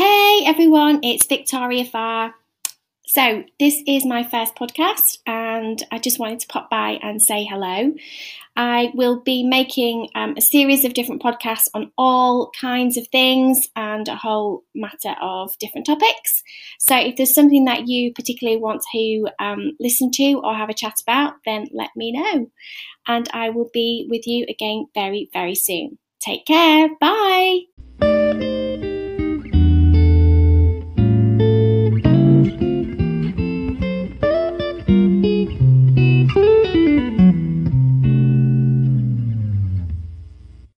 Hey everyone, it's Victoria Farr. So, this is my first podcast, and I just wanted to pop by and say hello. I will be making um, a series of different podcasts on all kinds of things and a whole matter of different topics. So, if there's something that you particularly want to um, listen to or have a chat about, then let me know. And I will be with you again very, very soon. Take care. Bye.